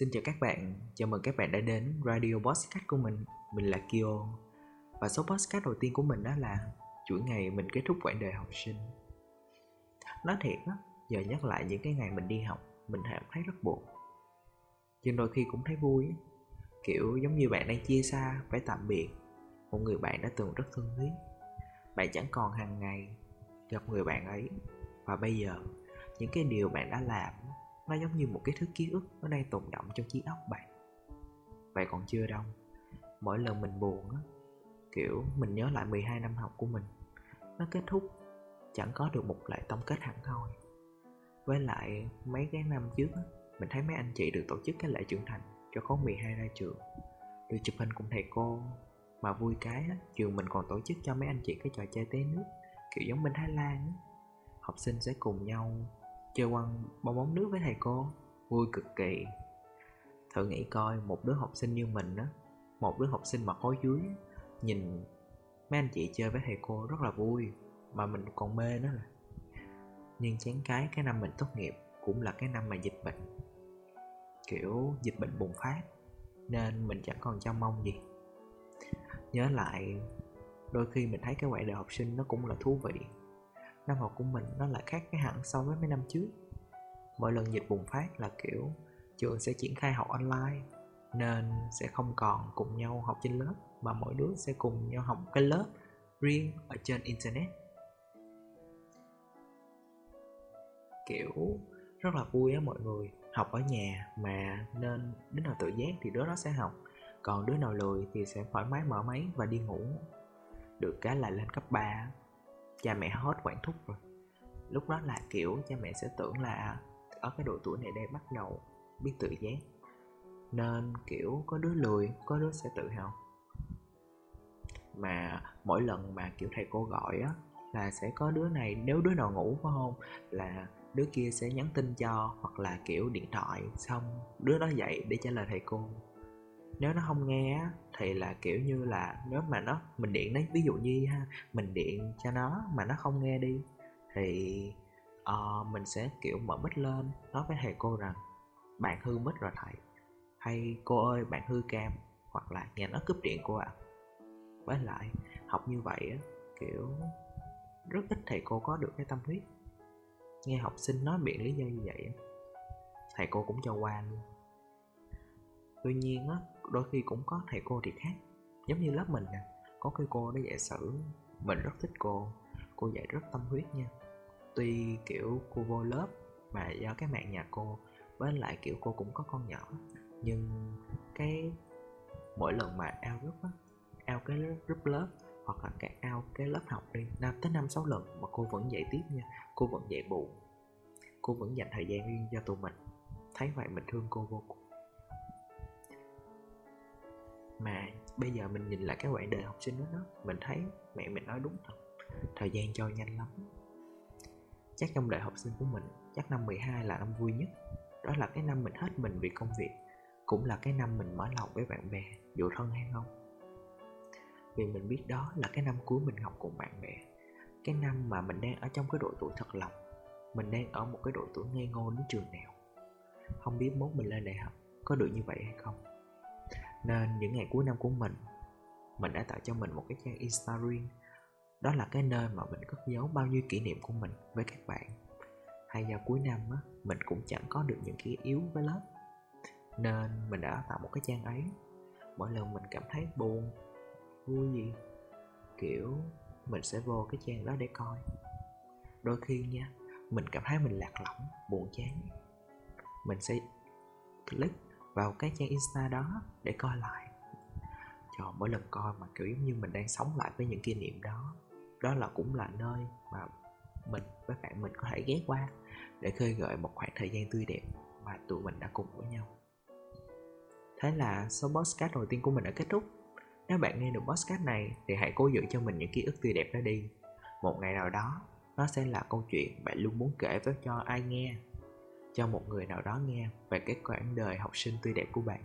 Xin chào các bạn, chào mừng các bạn đã đến Radio Podcast của mình. Mình là Kyo. Và số podcast đầu tiên của mình đó là Chuỗi ngày mình kết thúc quãng đời học sinh. Nói thiệt á, giờ nhắc lại những cái ngày mình đi học Mình cảm thấy rất buồn. Nhưng đôi khi cũng thấy vui Kiểu giống như bạn đang chia xa, phải tạm biệt. Một người bạn đã từng rất thân thiết Bạn chẳng còn hàng ngày gặp người bạn ấy. Và bây giờ, những cái điều bạn đã làm nó giống như một cái thứ ký ức, nó đang tồn động trong trí óc bạn. Vậy còn chưa đâu. Mỗi lần mình buồn á, Kiểu, mình nhớ lại 12 năm học của mình, Nó kết thúc, Chẳng có được một lại tông kết hẳn thôi Với lại, mấy cái năm trước á, Mình thấy mấy anh chị được tổ chức cái lễ trưởng thành, Cho khối 12 ra trường. Được chụp hình cùng thầy cô, Mà vui cái á, Trường mình còn tổ chức cho mấy anh chị cái trò chơi té nước, Kiểu giống bên Thái Lan á. Học sinh sẽ cùng nhau chơi quăng bong bóng nước với thầy cô. Vui cực kỳ. Thử nghĩ coi, một đứa học sinh như mình á, một đứa học sinh mà khối dưới nhìn mấy anh chị chơi với thầy cô rất là vui, mà mình còn mê nó là. Nhưng chán cái cái năm mình tốt nghiệp cũng là cái năm mà dịch bệnh. Kiểu, dịch bệnh bùng phát, nên mình chẳng còn trông mong gì. Nhớ lại, đôi khi mình thấy cái quãng đời học sinh nó cũng là thú vị năm học của mình nó lại khác cái hẳn so với mấy năm trước. Mỗi lần dịch bùng phát là, kiểu, trường sẽ triển khai học online, nên sẽ không còn cùng nhau học trên lớp, mà mỗi đứa sẽ cùng nhau học cái lớp riêng ở trên internet. Kiểu, rất là vui á mọi người, học ở nhà mà nên đứa nào tự giác thì đứa đó sẽ học, còn đứa nào lười thì sẽ thoải mái mở máy và đi ngủ. Được cái là lên cấp 3 cha mẹ hết quản thúc rồi. Lúc đó là, kiểu, cha mẹ sẽ tưởng là ở cái độ tuổi này đây bắt đầu biết tự giác. Nên, kiểu, có đứa lười, có đứa sẽ tự học mà mỗi lần mà, kiểu, thầy cô gọi á, là sẽ có đứa này, nếu đứa nào ngủ phải không, là đứa kia sẽ nhắn tin cho hoặc là, kiểu, điện thoại, xong đứa đó dậy để trả lời thầy cô nếu nó không nghe thì là kiểu như là nếu mà nó mình điện đấy ví dụ như ha mình điện cho nó mà nó không nghe đi thì uh, mình sẽ kiểu mở mic lên nói với thầy cô rằng bạn hư mic rồi thầy. Hay cô ơi bạn hư cam hoặc là nhà nó cướp điện cô ạ. À. với lại học như vậy á kiểu rất ít thầy cô có được cái tâm huyết. Nghe học sinh nói miệng lý do như vậy thầy cô cũng cho qua luôn. Tuy nhiên á đôi khi cũng có thầy cô thì khác. Giống như lớp mình nè, có cái cô đó dạy sử, mình rất thích cô cô dạy rất tâm huyết nha. Tuy kiểu cô vô lớp mà do cái mạng nhà cô, với lại kiểu cô cũng có con nhỏ, nhưng cái mỗi lần mà ao group á, ao cái group lớp, hoặc là cái ao cái lớp học đi, năm tới năm sáu lần mà cô vẫn dạy tiếp nha, cô vẫn dạy bù, cô vẫn dành thời gian riêng cho tụi mình. Thấy vậy mình thương cô vô cùng mà bây giờ mình nhìn lại cái quãng đời học sinh đó, đó mình thấy mẹ mình nói đúng thật thời gian trôi nhanh lắm. Chắc trong đời học sinh của mình chắc năm 12 là năm vui nhất. Đó là cái năm mình hết mình vì công việc cũng là cái năm mình mở lòng với bạn bè dù thân hay không. Vì mình biết đó là cái năm cuối mình học cùng bạn bè cái năm mà mình đang ở trong cái độ tuổi thật lòng mình đang ở một cái độ tuổi ngây ngô đến trường nào. Không biết mốt mình lên đại học có được như vậy hay không nên những ngày cuối năm của mình Mình đã tạo cho mình một cái trang Insta riêng Đó là cái nơi mà mình cất giấu bao nhiêu kỷ niệm của mình với các bạn. Hay do cuối năm á, mình cũng chẳng có được những ký yếu với lớp. Nên mình đã tạo một cái trang ấy. Mỗi lần mình cảm thấy buồn, vui gì Kiểu mình sẽ vô cái trang đó để coi. Đôi khi nha, mình cảm thấy mình lạc lõng, buồn chán. Mình sẽ click vào cái trang insta đó để coi lại. Cho mỗi lần coi mà, kiểu giống như mình đang sống lại với những kỷ niệm đó. Đó là cũng là nơi mà mình với bạn mình có thể ghé qua để khơi gợi một khoảng thời gian tươi đẹp mà tụi mình đã cùng với nhau. Thế là số podcast đầu tiên của mình đã kết thúc. Nếu bạn nghe được podcast này thì hãy cố giữ cho mình những ký ức tươi đẹp đó đi. Một ngày nào đó, nó sẽ là câu chuyện bạn luôn muốn kể với cho ai nghe cho một người nào đó nghe về cái quãng đời học sinh tươi đẹp của bạn.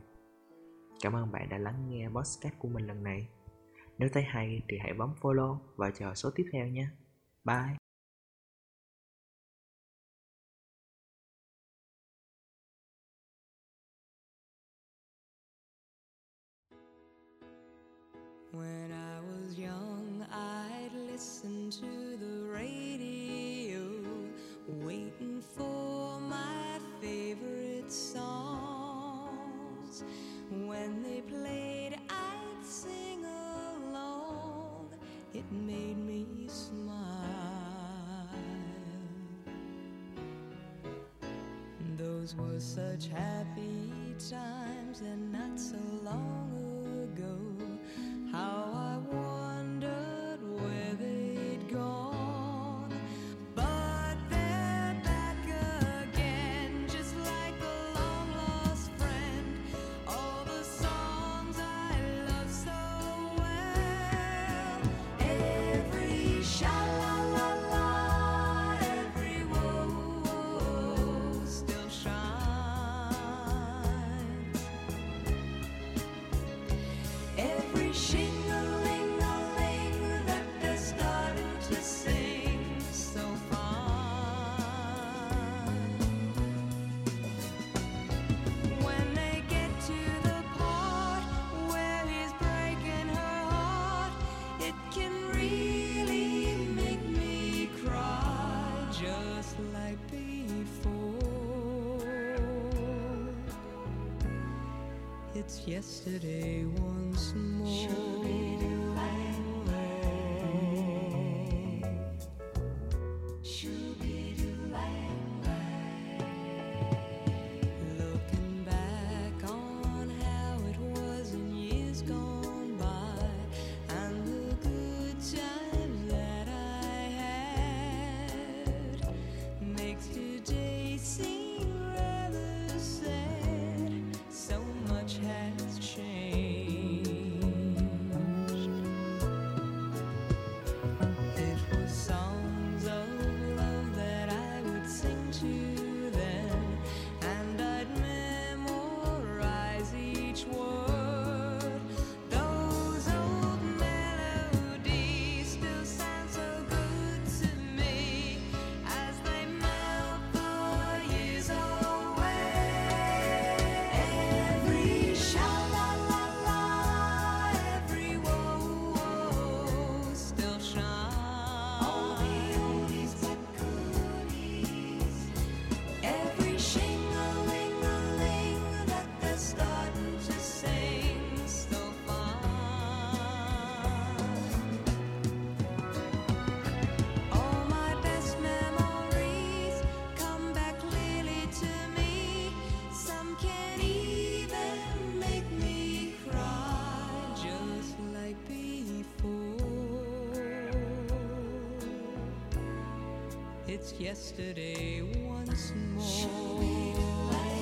Cảm ơn bạn đã lắng nghe podcast của mình lần này. Nếu thấy hay thì hãy bấm follow và chờ số tiếp theo nha. Bye! it made me smile. Those were such happy times and not so long It's yesterday once more. It's yesterday once more.